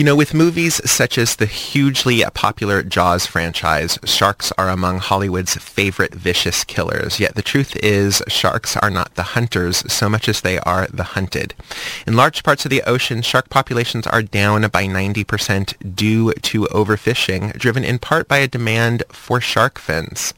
You know, with movies such as the hugely popular Jaws franchise, sharks are among Hollywood's favorite vicious killers. Yet the truth is, sharks are not the hunters so much as they are the hunted. In large parts of the ocean, shark populations are down by 90% due to overfishing, driven in part by a demand for shark fins.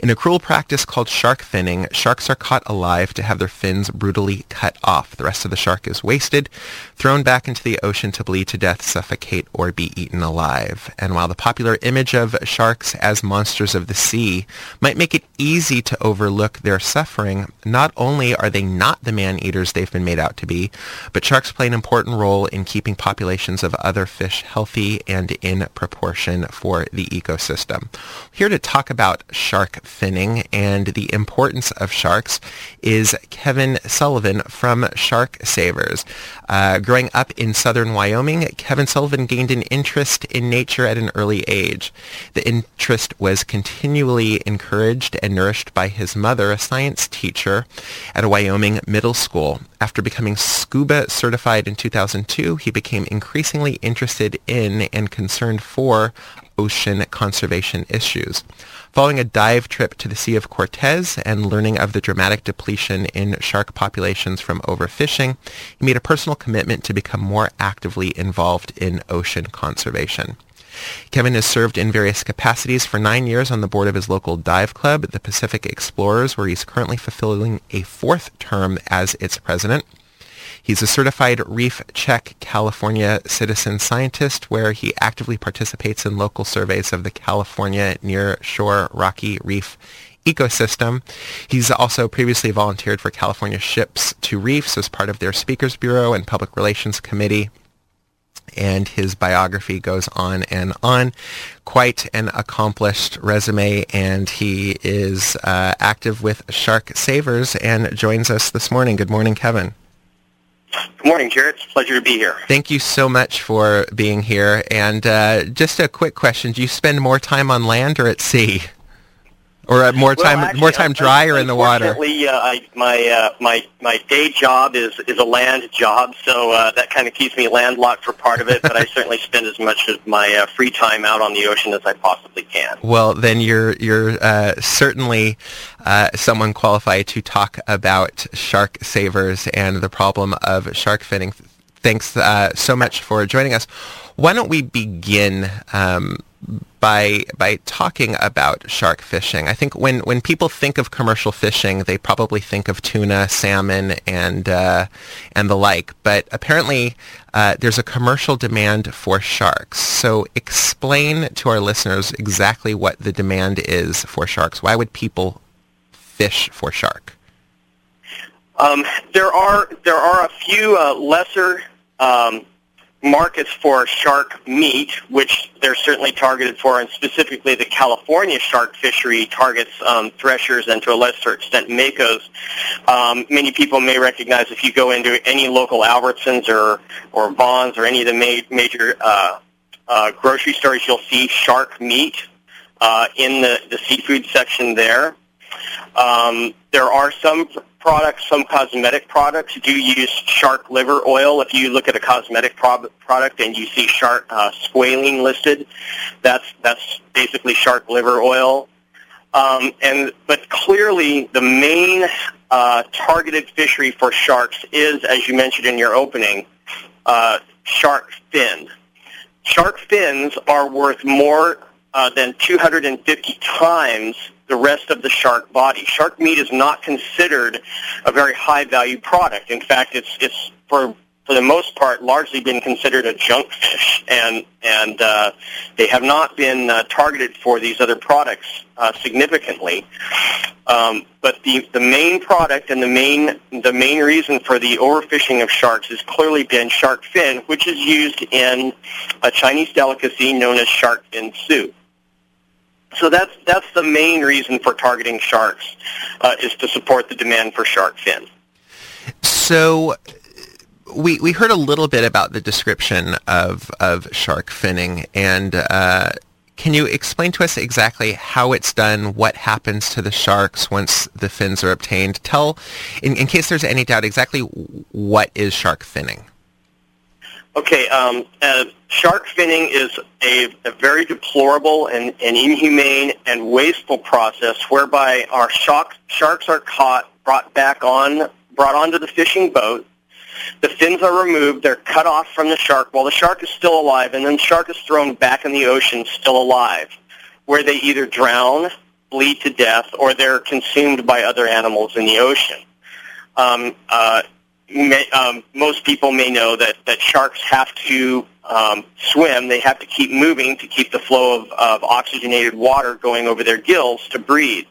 In a cruel practice called shark finning, sharks are caught alive to have their fins brutally cut off. The rest of the shark is wasted, thrown back into the ocean to bleed to death, suffocate, or be eaten alive. And while the popular image of sharks as monsters of the sea might make it easy to overlook their suffering, not only are they not the man-eaters they've been made out to be, but sharks play an important role in keeping populations of other fish healthy and in proportion for the ecosystem. Here to talk about shark finning and the importance of sharks is Kevin Sullivan from Shark Savers. Uh, growing up in southern Wyoming, Kevin Sullivan gained an interest in nature at an early age. The interest was continually encouraged and nourished by his mother, a science teacher at a Wyoming middle school. After becoming scuba certified in 2002, he became increasingly interested in and concerned for ocean conservation issues. Following a dive trip to the Sea of Cortez and learning of the dramatic depletion in shark populations from overfishing, he made a personal commitment to become more actively involved in ocean conservation. Kevin has served in various capacities for nine years on the board of his local dive club, the Pacific Explorers, where he's currently fulfilling a fourth term as its president. He's a certified Reef Check California citizen scientist where he actively participates in local surveys of the California near shore rocky reef ecosystem. He's also previously volunteered for California Ships to Reefs as part of their Speakers Bureau and Public Relations Committee. And his biography goes on and on. Quite an accomplished resume, and he is uh, active with Shark Savers and joins us this morning. Good morning, Kevin. Good morning, Jared. It's a pleasure to be here. Thank you so much for being here. And uh, just a quick question: Do you spend more time on land or at sea? Or more time well, actually, more time dry or in the water? Unfortunately, uh, I, my uh, my my day job is is a land job, so uh, that kind of keeps me landlocked for part of it. but I certainly spend as much of my uh, free time out on the ocean as I possibly can. Well, then you're you're uh, certainly uh, someone qualified to talk about shark savers and the problem of shark finning. Thanks uh, so much for joining us. Why don't we begin? Um, by by talking about shark fishing. I think when, when people think of commercial fishing, they probably think of tuna, salmon, and uh, and the like. But apparently, uh, there's a commercial demand for sharks. So explain to our listeners exactly what the demand is for sharks. Why would people fish for shark? Um, there are there are a few uh, lesser um, markets for shark meat, which they're certainly targeted for, and specifically the California shark fishery targets um, threshers and to a lesser extent makos. Um, many people may recognize if you go into any local Albertsons or or Vons or any of the ma- major uh, uh, grocery stores, you'll see shark meat uh, in the, the seafood section there. Um, there are some products, some cosmetic products do use shark liver oil. If you look at a cosmetic pro- product and you see shark uh, squalene listed, that's that's basically shark liver oil. Um, and but clearly, the main uh, targeted fishery for sharks is, as you mentioned in your opening, uh, shark fin. Shark fins are worth more uh, than 250 times the rest of the shark body. Shark meat is not considered a very high value product. In fact, it's it's for for the most part largely been considered a junk fish, and and uh, they have not been uh, targeted for these other products uh, significantly. Um, but the the main product and the main the main reason for the overfishing of sharks has clearly been shark fin, which is used in a Chinese delicacy known as shark fin soup. So that's that's the main reason for targeting sharks uh, is to support the demand for shark fin. So we we heard a little bit about the description of of shark finning and. Uh, can you explain to us exactly how it's done, what happens to the sharks once the fins are obtained? Tell, in, in case there's any doubt, exactly what is shark finning? Okay, um, uh, shark finning is a, a very deplorable and, and, inhumane and wasteful process whereby our shark, sharks are caught, brought back on, brought onto the fishing boat. The fins are removed. They're cut off from the shark while the shark is still alive, and then the shark is thrown back in the ocean still alive, where they either drown, bleed to death, or they're consumed by other animals in the ocean. Um, uh, may, um, most people may know that, that sharks have to um, swim. They have to keep moving to keep the flow of, of oxygenated water going over their gills to breathe.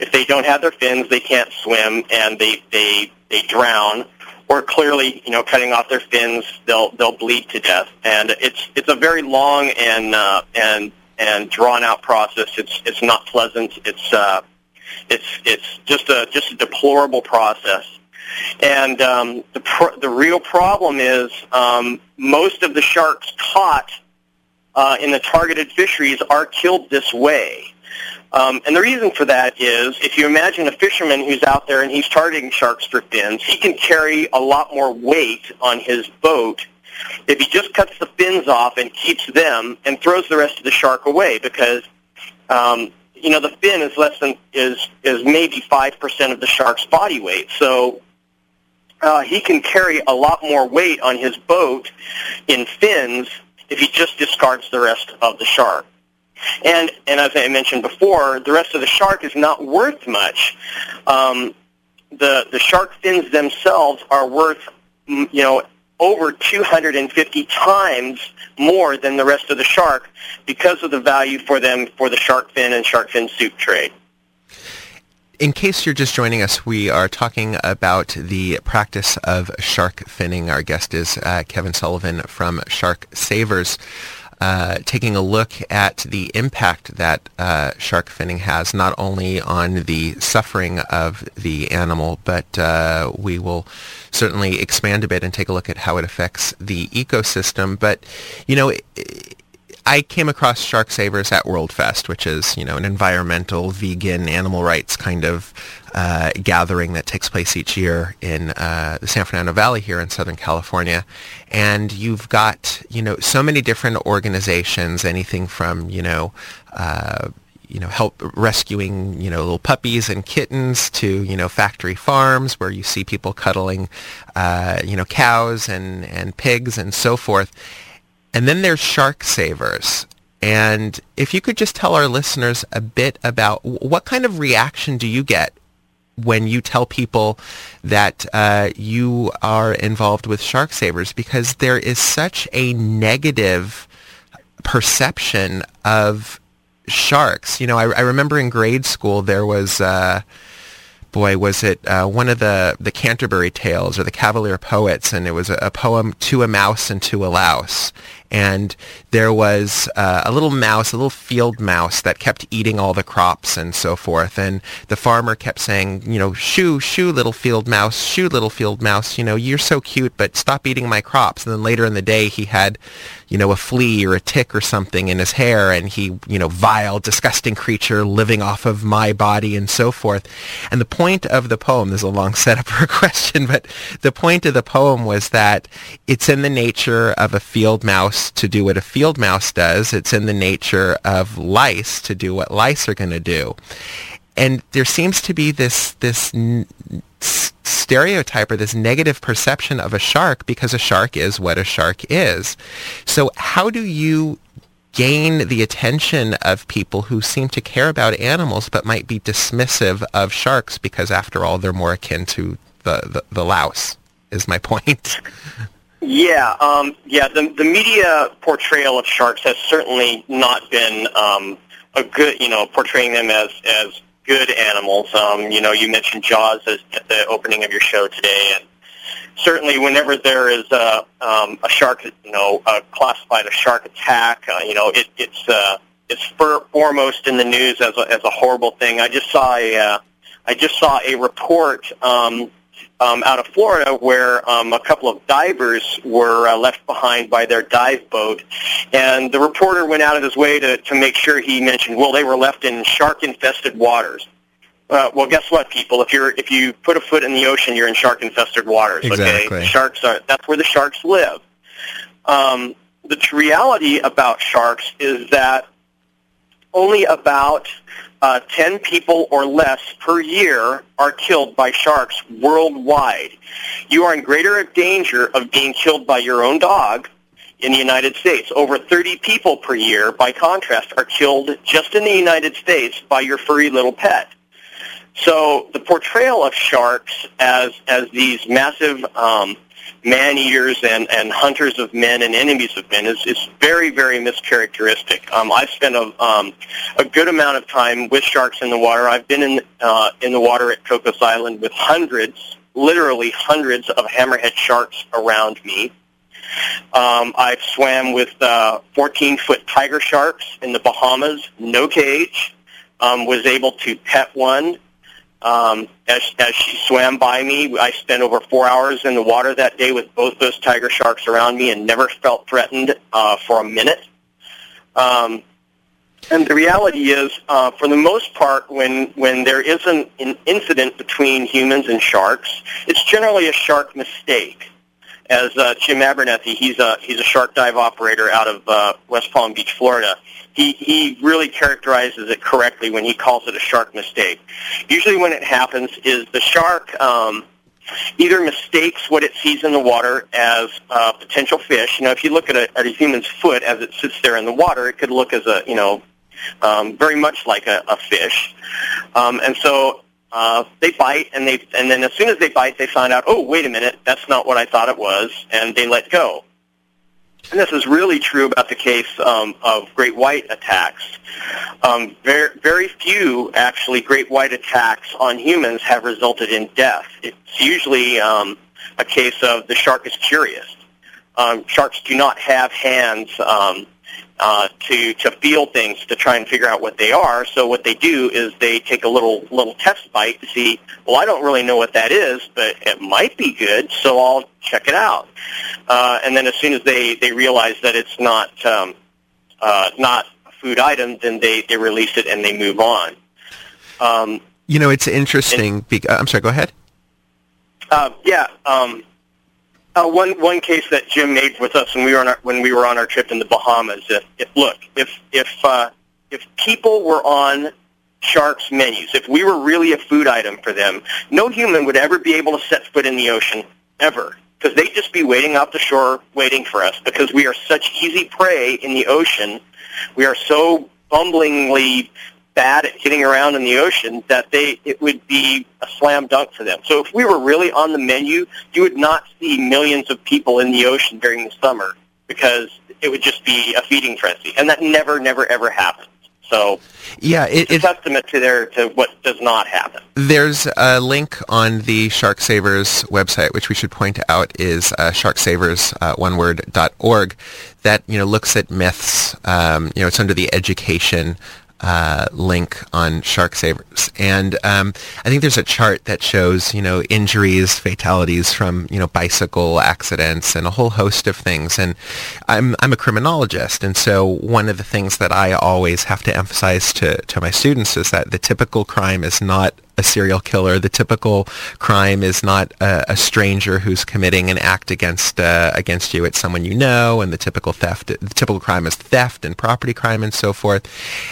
If they don't have their fins, they can't swim and they, they, they drown. Or clearly, you know, cutting off their fins, they'll they'll bleed to death. And it's it's a very long and uh, and and drawn out process. It's it's not pleasant. It's uh, it's it's just a just a deplorable process. And um, the pr- the real problem is um, most of the sharks caught uh, in the targeted fisheries are killed this way. Um, and the reason for that is, if you imagine a fisherman who's out there and he's targeting sharks for fins, he can carry a lot more weight on his boat if he just cuts the fins off and keeps them and throws the rest of the shark away because um, you know the fin is less than is is maybe five percent of the shark's body weight. So uh, he can carry a lot more weight on his boat in fins if he just discards the rest of the shark. And, and as I mentioned before, the rest of the shark is not worth much. Um, the, the shark fins themselves are worth, you know, over 250 times more than the rest of the shark because of the value for them for the shark fin and shark fin soup trade in case you're just joining us, we are talking about the practice of shark finning. Our guest is uh, Kevin Sullivan from Shark Savers. Uh, taking a look at the impact that uh, shark finning has not only on the suffering of the animal, but uh, we will certainly expand a bit and take a look at how it affects the ecosystem. But, you know, it, I came across Shark Savers at World Fest, which is, you know, an environmental, vegan, animal rights kind of uh, gathering that takes place each year in uh, the San Fernando Valley here in Southern California. And you've got, you know, so many different organizations, anything from, you know, uh, you know, help rescuing, you know, little puppies and kittens to, you know, factory farms where you see people cuddling, uh, you know, cows and, and pigs and so forth. And then there's Shark Savers. And if you could just tell our listeners a bit about what kind of reaction do you get when you tell people that uh, you are involved with Shark Savers? Because there is such a negative perception of sharks. You know, I, I remember in grade school there was... Uh, boy, was it uh, one of the, the Canterbury Tales or the Cavalier Poets, and it was a, a poem, To a Mouse and to a Louse and there was uh, a little mouse, a little field mouse that kept eating all the crops and so forth. And the farmer kept saying, you know, shoo, shoo, little field mouse, shoo, little field mouse, you know, you're so cute, but stop eating my crops. And then later in the day, he had, you know, a flea or a tick or something in his hair, and he, you know, vile, disgusting creature living off of my body and so forth. And the point of the poem, there's a long setup for a question, but the point of the poem was that it's in the nature of a field mouse to do what a field mouse does. It's in the nature of lice to do what lice are going to do. And there seems to be this this n- stereotype or this negative perception of a shark because a shark is what a shark is. So how do you gain the attention of people who seem to care about animals but might be dismissive of sharks because after all they're more akin to the, the, the louse is my point. Yeah, um, yeah. The the media portrayal of sharks has certainly not been um, a good, you know, portraying them as as good animals. Um, you know, you mentioned Jaws at the opening of your show today, and certainly whenever there is a um, a shark, you know, uh, classified a shark attack, uh, you know, it, it's uh, it's for, foremost in the news as a, as a horrible thing. I just saw a uh, I just saw a report. Um, um, out of Florida where um, a couple of divers were uh, left behind by their dive boat. And the reporter went out of his way to, to make sure he mentioned, well, they were left in shark-infested waters. Uh, well, guess what, people? If you're if you put a foot in the ocean, you're in shark-infested waters. Exactly. Okay, sharks are that's where the sharks live. um, the reality about sharks is that only about uh, 10 people or less per year are killed by sharks worldwide. You are in greater danger of being killed by your own dog in the United States. Over 30 people per year, by contrast, are killed just in the United States by your furry little pet. So the portrayal of sharks as as these massive um, man-eaters and, and hunters of men and enemies of men is, is very, very mischaracteristic. Um, I've spent a, um, a good amount of time with sharks in the water. I've been in, uh, in the water at Cocos Island with hundreds, literally hundreds of hammerhead sharks around me. Um, I've swam with uh, 14-foot tiger sharks in the Bahamas, no cage. Um, was able to pet one um, as, as she swam by me, I spent over four hours in the water that day with both those tiger sharks around me and never felt threatened uh, for a minute. Um, and the reality is, uh, for the most part, when, when there is an, an incident between humans and sharks, it's generally a shark mistake. As uh, Jim Abernethy, he's a, he's a shark dive operator out of uh, West Palm Beach, Florida he, he really characterizes it correctly when he calls it a shark mistake. Usually when it happens is the shark um, either mistakes what it sees in the water as a potential fish. You know, if you look at a, at a human's foot as it sits there in the water, it could look as a, you know, um, very much like a, a fish. Um, and so uh, they bite, and they and then as soon as they bite, they find out, oh, wait a minute, that's not what I thought it was, and they let go. And this is really true about the case um, of great white attacks. Um, very, very few, actually, great white attacks on humans have resulted in death. It's usually um, a case of the shark is curious. Um, sharks do not have hands um, uh, to to feel things to try and figure out what they are. So what they do is they take a little little test bite to see. Well, I don't really know what that is, but it might be good, so I'll check it out. Uh, and then as soon as they they realize that it's not um, uh, not a food item, then they they release it and they move on. Um, you know, it's interesting. Be- I'm sorry. Go ahead. Uh, yeah. Um, uh, one one case that Jim made with us when we were on our, when we were on our trip in the Bahamas. If, if look, if if uh, if people were on sharks' menus, if we were really a food item for them, no human would ever be able to set foot in the ocean ever because they'd just be waiting off the shore waiting for us because we are such easy prey in the ocean. We are so bumblingly bad at hitting around in the ocean that they it would be a slam dunk for them. So if we were really on the menu, you would not see millions of people in the ocean during the summer because it would just be a feeding frenzy, and that never, never, ever happens. So yeah, it, it's a testament to their to what does not happen. There's a link on the Shark Savers website, which we should point out is uh, sharksavers uh, one word dot org, that you know looks at myths. Um, you know, it's under the education uh, link on Shark Savers, and um, I think there's a chart that shows you know injuries, fatalities from you know bicycle accidents, and a whole host of things. And I'm I'm a criminologist, and so one of the things that I always have to emphasize to to my students is that the typical crime is not a serial killer. The typical crime is not a, a stranger who's committing an act against uh, against you. It's someone you know, and the typical theft, the typical crime is theft and property crime and so forth.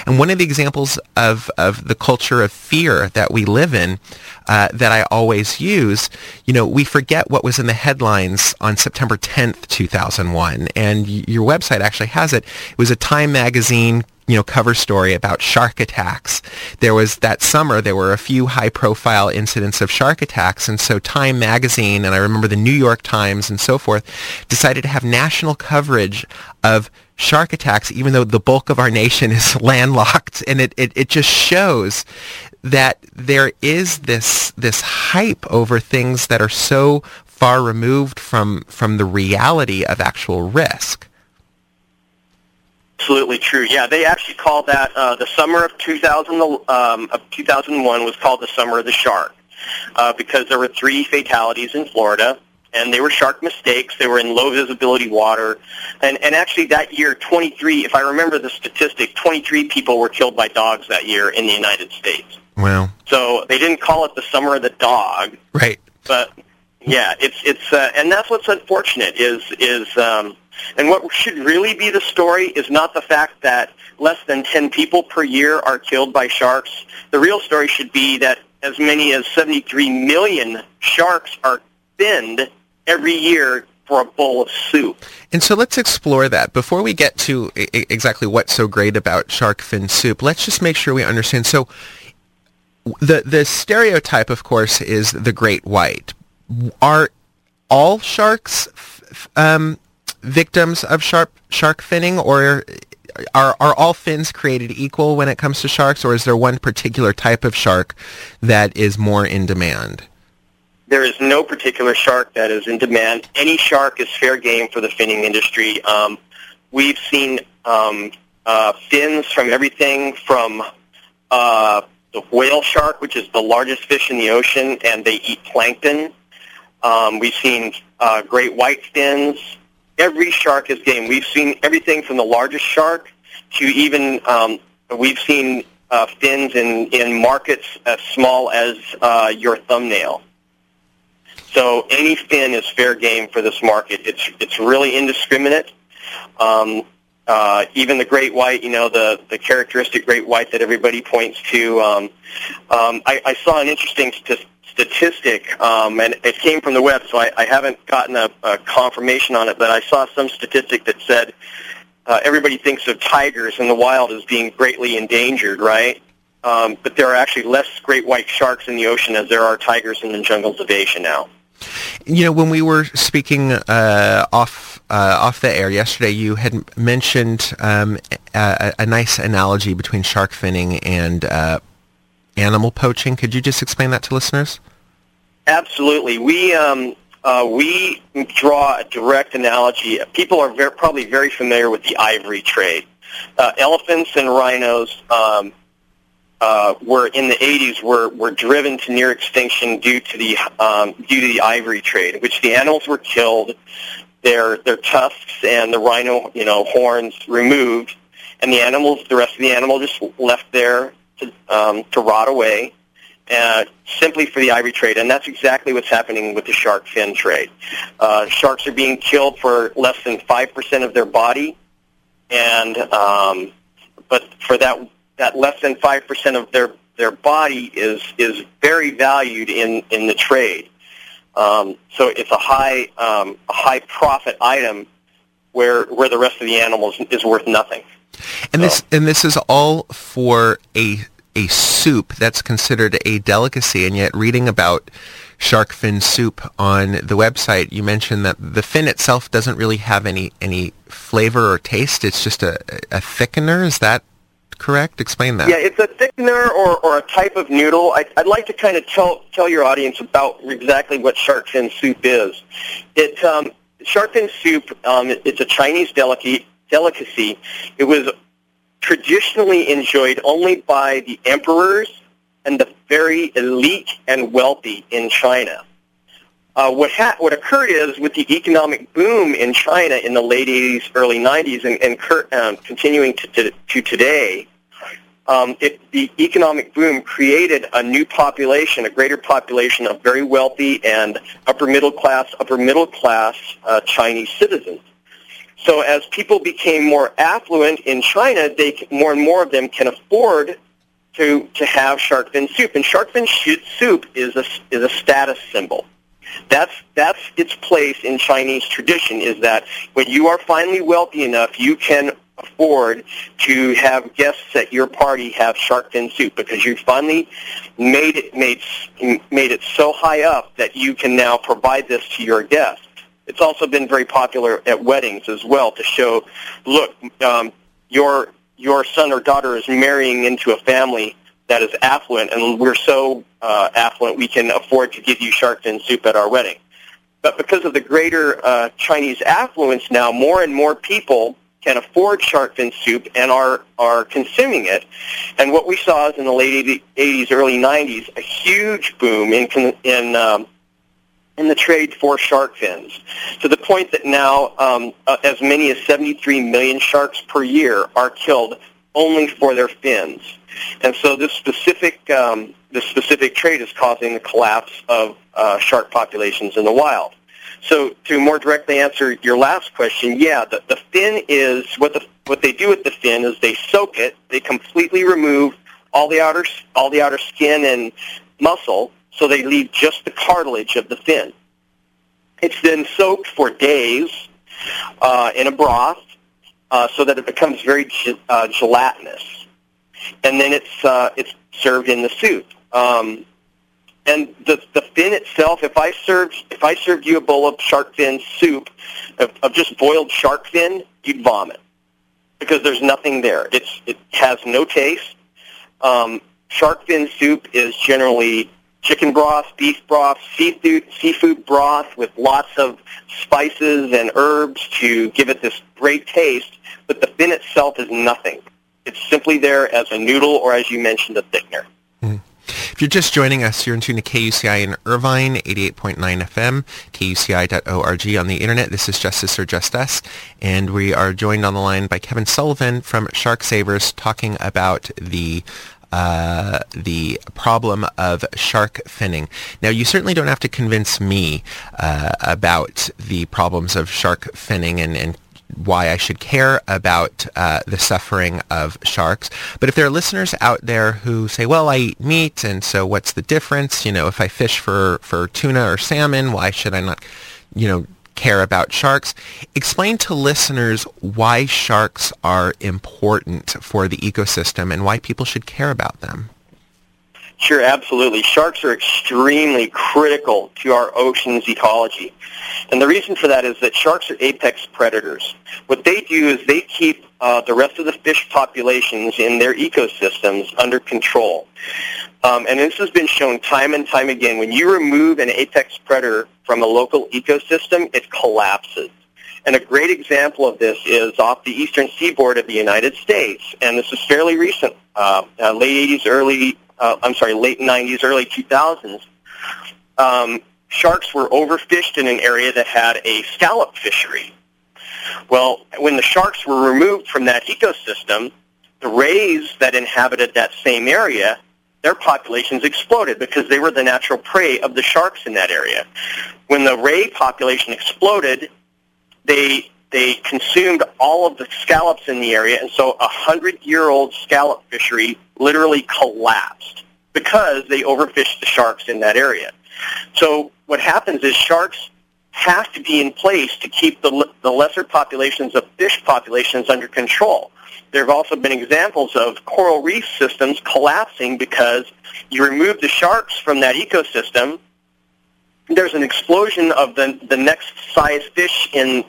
And one of the examples of of the culture of fear that we live in uh, that I always use, you know, we forget what was in the headlines on September 10th, 2001, and your website actually has it. It was a Time magazine you know, cover story about shark attacks. There was that summer, there were a few high profile incidents of shark attacks. And so Time magazine, and I remember the New York Times and so forth, decided to have national coverage of shark attacks, even though the bulk of our nation is landlocked. And it, it, it just shows that there is this, this hype over things that are so far removed from, from the reality of actual risk. Absolutely true. Yeah, they actually called that uh, the summer of 2000 um, of 2001 was called the summer of the shark uh, because there were three fatalities in Florida, and they were shark mistakes. They were in low visibility water, and and actually that year, 23, if I remember the statistic, 23 people were killed by dogs that year in the United States. Wow. So they didn't call it the summer of the dog, right? But yeah, it's it's uh, and that's what's unfortunate is is um, And what should really be the story is not the fact that less than 10 people per year are killed by sharks. The real story should be that as many as 73 million sharks are finned every year for a bowl of soup. And so let's explore that. Before we get to I- exactly what's so great about shark fin soup, let's just make sure we understand. So the the stereotype, of course, is the great white. Are all sharks um, victims of shark shark finning, or are are all fins created equal when it comes to sharks, or is there one particular type of shark that is more in demand? There is no particular shark that is in demand. Any shark is fair game for the finning industry. Um, we've seen um, uh, fins from everything from uh, the whale shark, which is the largest fish in the ocean, and they eat plankton. Um, we've seen uh, great white fins. Every shark is game. We've seen everything from the largest shark to even um, we've seen uh, fins in, in markets as small as uh, your thumbnail. So any fin is fair game for this market. It's it's really indiscriminate. Um, uh, even the great white, you know, the the characteristic great white that everybody points to. Um, um, I, I saw an interesting st- statistic, um, and it came from the web, so I, I haven't gotten a, a confirmation on it. But I saw some statistic that said uh, everybody thinks of tigers in the wild as being greatly endangered, right? Um, but there are actually less great white sharks in the ocean as there are tigers in the jungles of Asia now. You know, when we were speaking uh, off uh, off the air yesterday, you had mentioned um, a, a, nice analogy between shark finning and uh, animal poaching. Could you just explain that to listeners? Absolutely. We um, uh, we draw a direct analogy. People are very, probably very familiar with the ivory trade. Uh, elephants and rhinos um, uh, were in the 80s were, were driven to near extinction due to the um, due to the ivory trade, in which the animals were killed, their their tusks and the rhino you know horns removed, and the animals the rest of the animal just left there to um, to rot away, uh, simply for the ivory trade, and that's exactly what's happening with the shark fin trade. Uh, sharks are being killed for less than five percent of their body, and um, but for that that less than 5% of their, their body is, is very valued in, in the trade. Um, so it's a high, um, a high profit item where, where the rest of the animals is worth nothing. And so. this, and this is all for a, a soup that's considered a delicacy. And yet reading about shark fin soup on the website, you mentioned that the fin itself doesn't really have any, any flavor or taste. It's just a, a thickener. Is that correct? Explain that. Yeah, it's a thickener or, or a type of noodle. I, I'd like to kind of tell tell your audience about exactly what shark fin soup is. It um, shark fin soup. Um, it, it's a Chinese delicacy. Delicacy. It was traditionally enjoyed only by the emperors and the very elite and wealthy in China. Uh, what, ha- what occurred is with the economic boom in China in the late 80s, early 90s, and, and cur- um, continuing to, to, to today, um, it, the economic boom created a new population, a greater population of very wealthy and upper middle class, upper middle class uh, Chinese citizens. So as people became more affluent in China, they more and more of them can afford to to have shark fin soup, and shark fin soup is a is a status symbol. That's that's its place in Chinese tradition. Is that when you are finally wealthy enough, you can afford to have guests at your party have shark fin soup because you finally made it made made it so high up that you can now provide this to your guests. It's also been very popular at weddings as well to show, look, um, your your son or daughter is marrying into a family that is affluent, and we're so uh, affluent we can afford to give you shark fin soup at our wedding. But because of the greater uh, Chinese affluence now, more and more people can afford shark fin soup and are, are consuming it. And what we saw is in the late 80s, early 90s, a huge boom in, in, um, in the trade for shark fins to the point that now um, uh, as many as 73 million sharks per year are killed only for their fins. And so this specific, um, this specific trade is causing the collapse of uh, shark populations in the wild. So to more directly answer your last question, yeah, the, the fin is what the what they do with the fin is they soak it. They completely remove all the outer all the outer skin and muscle, so they leave just the cartilage of the fin. It's then soaked for days uh, in a broth uh, so that it becomes very ge- uh, gelatinous, and then it's uh, it's served in the soup. Um, and the the fin itself, if I served if I served you a bowl of shark fin soup of, of just boiled shark fin, you'd vomit because there's nothing there. It's it has no taste. Um, shark fin soup is generally chicken broth, beef broth, seafood seafood broth with lots of spices and herbs to give it this great taste. But the fin itself is nothing. It's simply there as a noodle or, as you mentioned, a thickener. Mm-hmm. If you're just joining us, you're in tune to KUCI in Irvine, 88.9 FM, kuci.org on the internet. This is Justice or Just Us, and we are joined on the line by Kevin Sullivan from Shark Savers talking about the uh, the problem of shark finning. Now, you certainly don't have to convince me uh, about the problems of shark finning and, and why I should care about uh, the suffering of sharks. But if there are listeners out there who say, well, I eat meat, and so what's the difference? You know, if I fish for, for tuna or salmon, why should I not, you know, care about sharks? Explain to listeners why sharks are important for the ecosystem and why people should care about them. Sure, absolutely. Sharks are extremely critical to our ocean's ecology. And the reason for that is that sharks are apex predators. What they do is they keep uh, the rest of the fish populations in their ecosystems under control. Um, and this has been shown time and time again. When you remove an apex predator from a local ecosystem, it collapses. And a great example of this is off the eastern seaboard of the United States. And this is fairly recent, uh, uh, late 80s, early uh, I'm sorry, late 90s, early 2000s, um, sharks were overfished in an area that had a scallop fishery. Well, when the sharks were removed from that ecosystem, the rays that inhabited that same area, their populations exploded because they were the natural prey of the sharks in that area. When the ray population exploded, they they consumed all of the scallops in the area, and so a hundred-year-old scallop fishery literally collapsed because they overfished the sharks in that area. So what happens is sharks have to be in place to keep the, the lesser populations of fish populations under control. There have also been examples of coral reef systems collapsing because you remove the sharks from that ecosystem. There's an explosion of the, the next size fish in,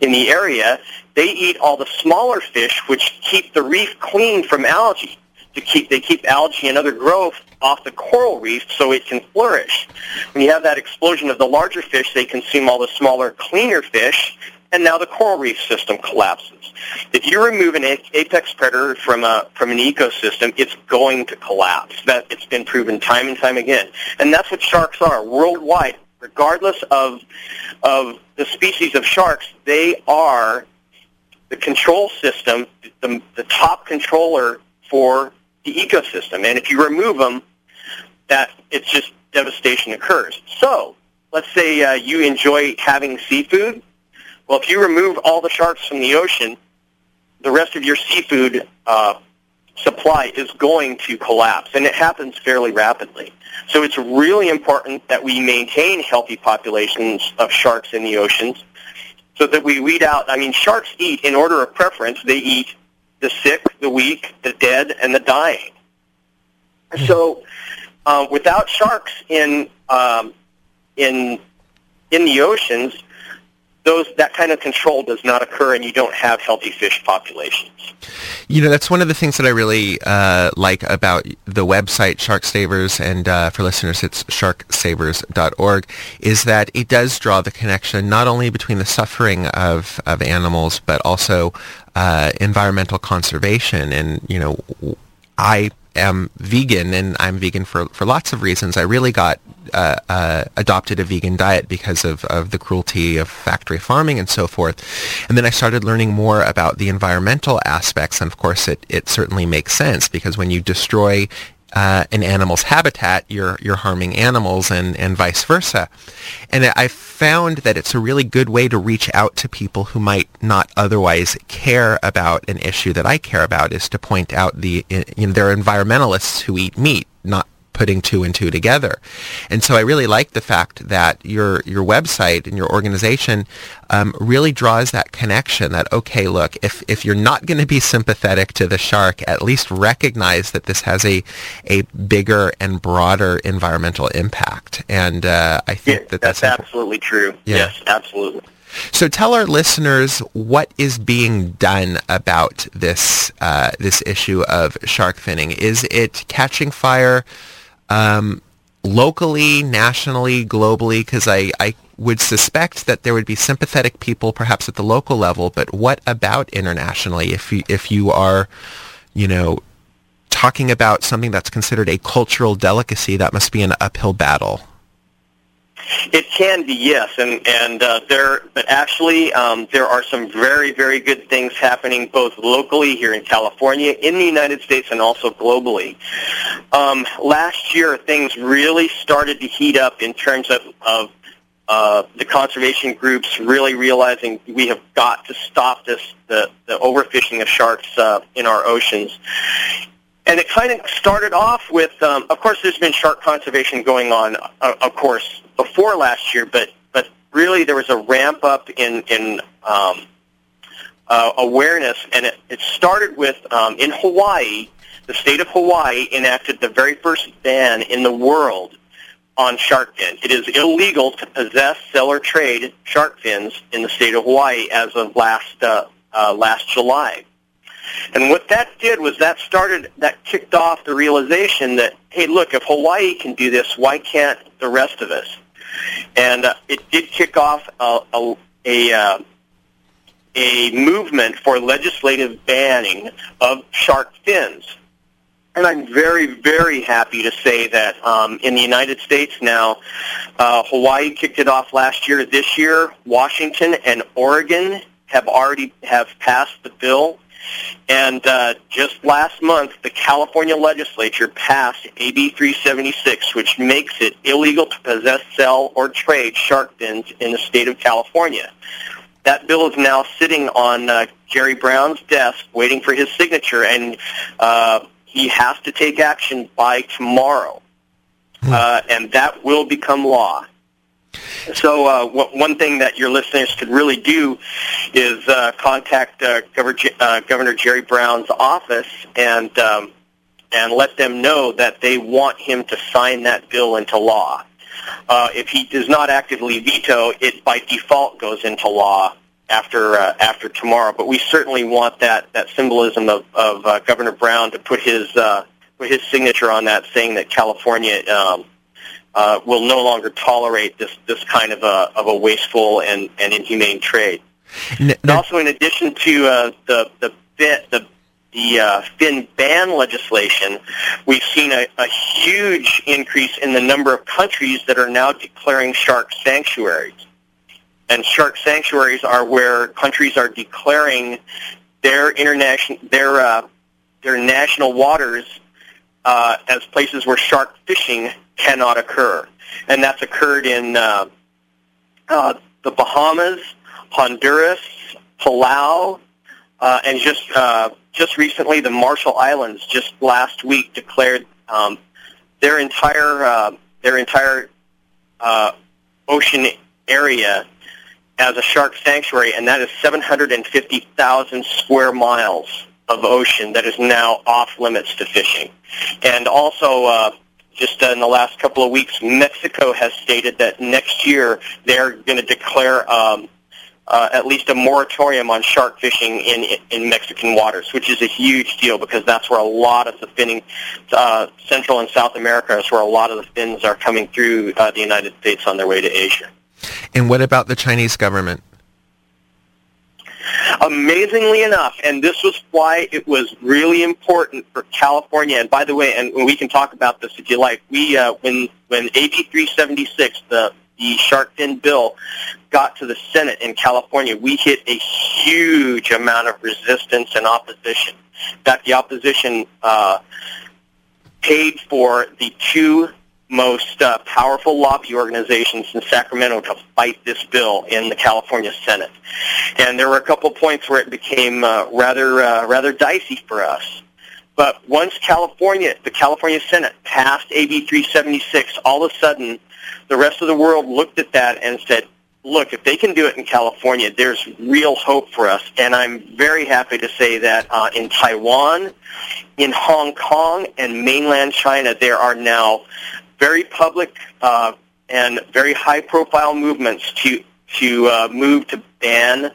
in the area. They eat all the smaller fish, which keep the reef clean from algae to keep they keep algae and other growth off the coral reef so it can flourish. When you have that explosion of the larger fish, they consume all the smaller, cleaner fish, and now the coral reef system collapses. If you remove an apex predator from a from an ecosystem, it's going to collapse. That it's been proven time and time again, and that's what sharks are worldwide. Regardless of of the species of sharks, they are the control system, the, the top controller for the ecosystem. And if you remove them, that it's just devastation occurs. So let's say uh, you enjoy having seafood. Well, if you remove all the sharks from the ocean, the rest of your seafood uh, supply is going to collapse, and it happens fairly rapidly. So it's really important that we maintain healthy populations of sharks in the oceans so that we weed out, I mean, sharks eat, in order of preference, they eat the sick, the weak, the dead, and the dying. So, uh, without sharks in um, in in the oceans, those that kind of control does not occur, and you don't have healthy fish populations. You know, that's one of the things that I really uh, like about the website Shark Savers, and uh, for listeners, it's sharksavers.org, is that it does draw the connection not only between the suffering of, of animals, but also uh, environmental conservation. And, you know, I am vegan, and I'm vegan for, for lots of reasons. I really got uh, uh, adopted a vegan diet because of, of the cruelty of factory farming and so forth. And then I started learning more about the environmental aspects, and of course it, it certainly makes sense because when you destroy uh, an animal's habitat, you're you're harming animals, and and vice versa. And I found that it's a really good way to reach out to people who might not otherwise care about an issue that I care about. Is to point out the you know there are environmentalists who eat meat, not putting two and two together. And so I really like the fact that your your website and your organization um, really draws that connection that, okay, look, if, if you're not going to be sympathetic to the shark, at least recognize that this has a, a bigger and broader environmental impact. And uh, I think yeah, that that's, that's absolutely true. Yeah. Yes, absolutely. So tell our listeners what is being done about this uh, this issue of shark finning. Is it catching fire? Um, locally, nationally, globally? Because I, I would suspect that there would be sympathetic people perhaps at the local level, but what about internationally? If you, if you are, you know, talking about something that's considered a cultural delicacy, that must be an uphill battle. It can be, yes, and and uh, there, but actually, um, there are some very, very good things happening both locally here in California, in the United States, and also globally. Um, last year, things really started to heat up in terms of, of uh, the conservation groups really realizing we have got to stop this the, the overfishing of sharks uh, in our oceans. And it kind of started off with, um, of course, there's been shark conservation going on, uh, of course, before last year, but but really there was a ramp up in in um, uh, awareness, and it, it started with um, in Hawaii. The state of Hawaii enacted the very first ban in the world on shark fins. It is illegal to possess, sell, or trade shark fins in the state of Hawaii as of last uh, uh, last July. And what that did was that started, that kicked off the realization that, hey, look, if Hawaii can do this, why can't the rest of us? And uh, it did kick off a, a, a, uh, a movement for legislative banning of shark fins. And I'm very, very happy to say that um, in the United States now, uh, Hawaii kicked it off last year. This year, Washington and Oregon have already have passed the bill and uh, just last month, the California legislature passed AB 376, which makes it illegal to possess, sell, or trade shark fins in the state of California. That bill is now sitting on uh, Jerry Brown's desk waiting for his signature, and uh, he has to take action by tomorrow. Hmm. Uh, and that will become law. So uh, one thing that your listeners could really do is uh, contact uh, Governor, uh, Governor Jerry Brown's office and um, and let them know that they want him to sign that bill into law. Uh, if he does not actively veto, it by default goes into law after uh, after tomorrow. But we certainly want that that symbolism of, of uh, Governor Brown to put his uh, put his signature on that, saying that California. Um, uh, will no longer tolerate this this kind of a of a wasteful and, and inhumane trade. And also, in addition to uh, the the the the uh, fin ban legislation, we've seen a, a huge increase in the number of countries that are now declaring shark sanctuaries. And shark sanctuaries are where countries are declaring their international their uh, their national waters uh, as places where shark fishing cannot occur, and that's occurred in uh, uh, the Bahamas, Honduras, Palau, uh, and just uh, just recently the Marshall Islands. Just last week declared um, their entire uh, their entire uh, ocean area as a shark sanctuary, and that is 750,000 square miles of ocean that is now off limits to fishing. And also, uh, just uh, in the last couple of weeks, Mexico has stated that next year they're going to declare um, uh, at least a moratorium on shark fishing in in Mexican waters, which is a huge deal because that's where a lot of the finning, uh, Central and South America is where a lot of the fins are coming through uh, the United States on their way to Asia. And what about the Chinese government? Amazingly enough, and this was why it was really important for California. And by the way, and we can talk about this if you like. We uh, when when AB 376, the the shark fin bill, got to the Senate in California, we hit a huge amount of resistance and opposition. In fact, the opposition uh, paid for the two most uh, powerful lobby organizations in Sacramento to fight this bill in the California Senate. And there were a couple points where it became uh, rather uh, rather dicey for us. But once California, the California Senate passed AB 376, all of a sudden the rest of the world looked at that and said, look, if they can do it in California, there's real hope for us. And I'm very happy to say that uh, in Taiwan, in Hong Kong, and mainland China, there are now very public uh, and very high-profile movements to to uh, move to ban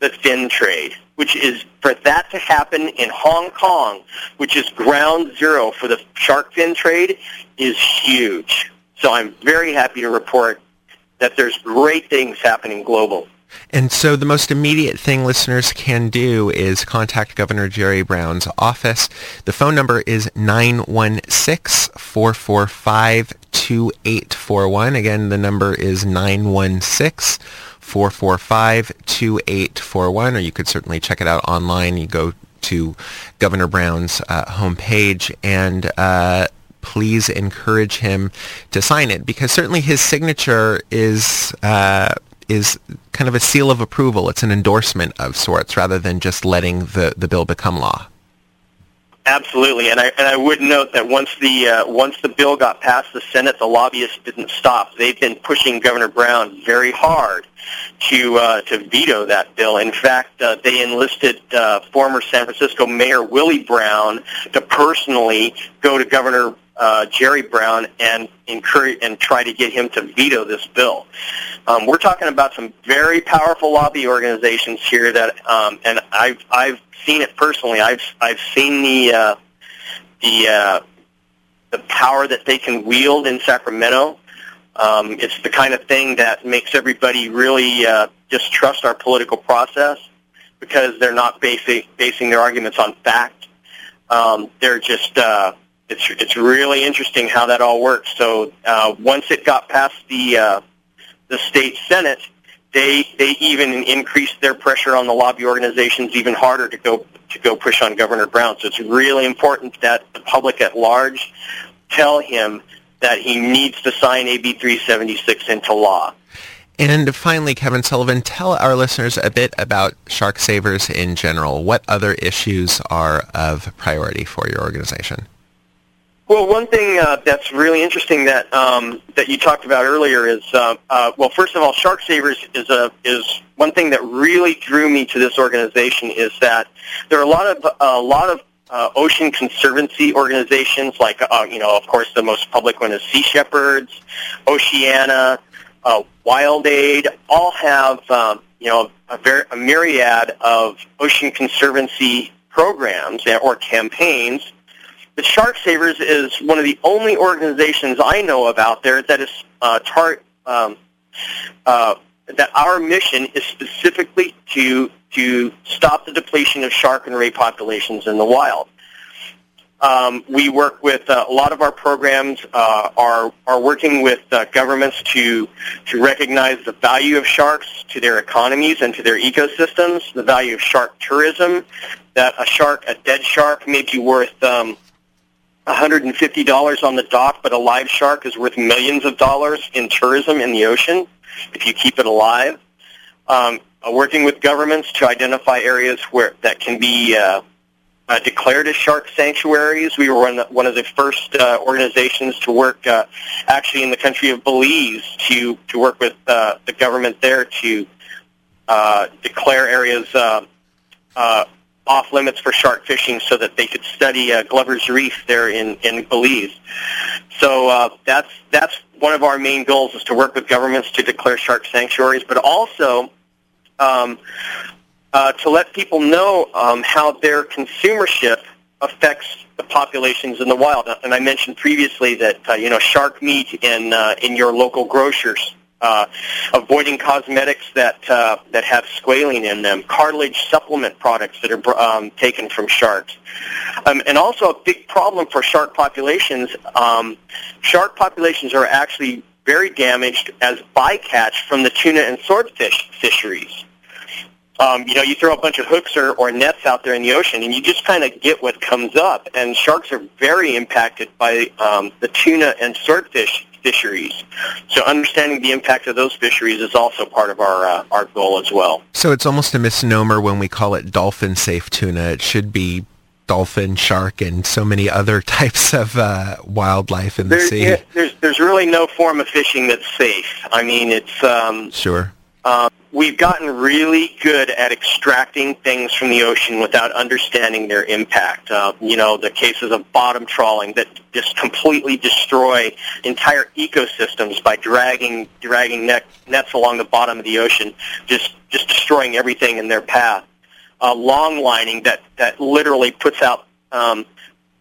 the fin trade, which is for that to happen in Hong Kong, which is ground zero for the shark fin trade, is huge. So I'm very happy to report that there's great things happening global. And so the most immediate thing listeners can do is contact Governor Jerry Brown's office. The phone number is 916-445-2841. Again, the number is 916 445-2841, or you could certainly check it out online. You go to Governor Brown's uh, homepage and uh, please encourage him to sign it because certainly his signature is uh, is kind of a seal of approval. It's an endorsement of sorts rather than just letting the, the bill become law. Absolutely, and I and I would note that once the uh, once the bill got past the Senate, the lobbyists didn't stop. They've been pushing Governor Brown very hard to uh, to veto that bill. In fact, uh, they enlisted uh, former San Francisco Mayor Willie Brown to personally go to Governor uh, Jerry Brown and encourage and try to get him to veto this bill. Um, we're talking about some very powerful lobby organizations here that, um, and I've I've seen it personally. I've I've seen the uh, the uh, the power that they can wield in Sacramento. Um, it's the kind of thing that makes everybody really uh, just trust our political process because they're not basing basing their arguments on fact. Um, they're just uh, it's it's really interesting how that all works. So uh, once it got past the uh, the state senate, they they even increased their pressure on the lobby organizations even harder to go to go push on Governor Brown. So it's really important that the public at large tell him that he needs to sign AB 376 into law. And finally, Kevin Sullivan, tell our listeners a bit about Shark Savers in general. What other issues are of priority for your organization? Well, one thing uh, that's really interesting that um, that you talked about earlier is uh, uh, well, first of all, Shark Savers is a is one thing that really drew me to this organization is that there are a lot of a lot of uh, ocean conservancy organizations, like uh, you know, of course, the most public one is Sea Shepherds, Oceana, uh, Wild Aid, all have um, you know a, very, a myriad of ocean conservancy programs or campaigns the Shark Savers is one of the only organizations I know of out there that is uh, tar- um, uh, that our mission is specifically to to stop the depletion of shark and ray populations in the wild. Um, we work with uh, a lot of our programs uh, are are working with uh, governments to to recognize the value of sharks to their economies and to their ecosystems. The value of shark tourism. That a shark, a dead shark, may be worth um, $150 on the dock, but a live shark is worth millions of dollars in tourism in the ocean if you keep it alive. Um, uh, working with governments to identify areas where that can be uh, uh, declared as shark sanctuaries. We were one of the, one of the first uh, organizations to work uh, actually in the country of Belize to, to work with uh, the government there to uh, declare areas uh, uh, off limits for shark fishing so that they could study uh, Glover's Reef there in, in Belize. So uh, that's that's one of our main goals is to work with governments to declare shark sanctuaries, but also um, uh, to let people know um, how their consumership affects the populations in the wild. And I mentioned previously that uh, you know shark meat in uh, in your local grocers uh, avoiding cosmetics that uh, that have squalene in them, cartilage supplement products that are um, taken from sharks, um, and also a big problem for shark populations. Um, shark populations are actually very damaged as bycatch from the tuna and swordfish fisheries. Um, you know, you throw a bunch of hooks or, or nets out there in the ocean, and you just kind of get what comes up. And sharks are very impacted by um, the tuna and swordfish fisheries. So understanding the impact of those fisheries is also part of our uh, our goal as well. So it's almost a misnomer when we call it dolphin safe tuna. It should be dolphin, shark, and so many other types of uh, wildlife in the there's, sea. Yeah, there's there's really no form of fishing that's safe. I mean, it's um, sure. Uh, we've gotten really good at extracting things from the ocean without understanding their impact. Uh, you know, the cases of bottom trawling that just completely destroy entire ecosystems by dragging dragging net, nets along the bottom of the ocean, just just destroying everything in their path. Uh, long lining that that literally puts out um,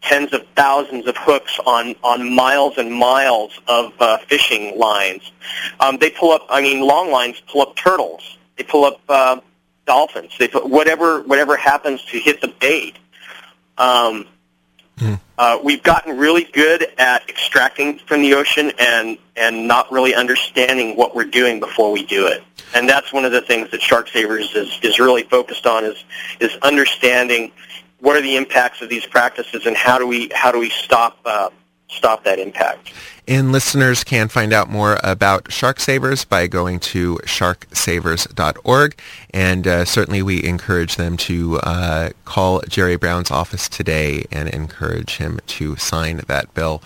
tens of thousands of hooks on, on miles and miles of uh, fishing lines. Um, they pull up, I mean, long lines pull up turtles. They pull up uh, dolphins. They put whatever whatever happens to hit the bait. Um, mm. uh, we've gotten really good at extracting from the ocean and and not really understanding what we're doing before we do it. And that's one of the things that Shark Savers is, is really focused on is is understanding what are the impacts of these practices and how do we how do we stop uh, stop that impact? And listeners can find out more about Shark Savers by going to sharksavers.org. And uh, certainly we encourage them to uh, call Jerry Brown's office today and encourage him to sign that bill.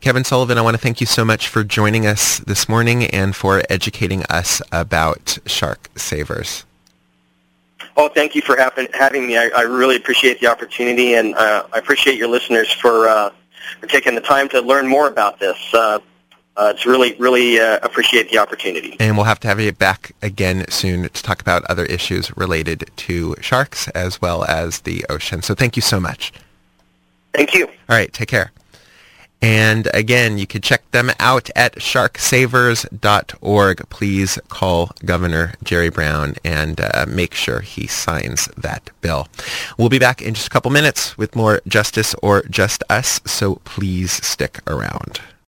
Kevin Sullivan, I want to thank you so much for joining us this morning and for educating us about Shark Savers. Oh, thank you for having having me. I, I really appreciate the opportunity, and uh, I appreciate your listeners for uh, for taking the time to learn more about this. Uh, uh, it's really, really uh, appreciate the opportunity. And we'll have to have you back again soon to talk about other issues related to sharks as well as the ocean. So thank you so much. Thank you. All right, take care. And again, you can check them out at sharksavers.org. Please call Governor Jerry Brown and uh, make sure he signs that bill. We'll be back in just a couple minutes with more Justice or Just Us, so please stick around.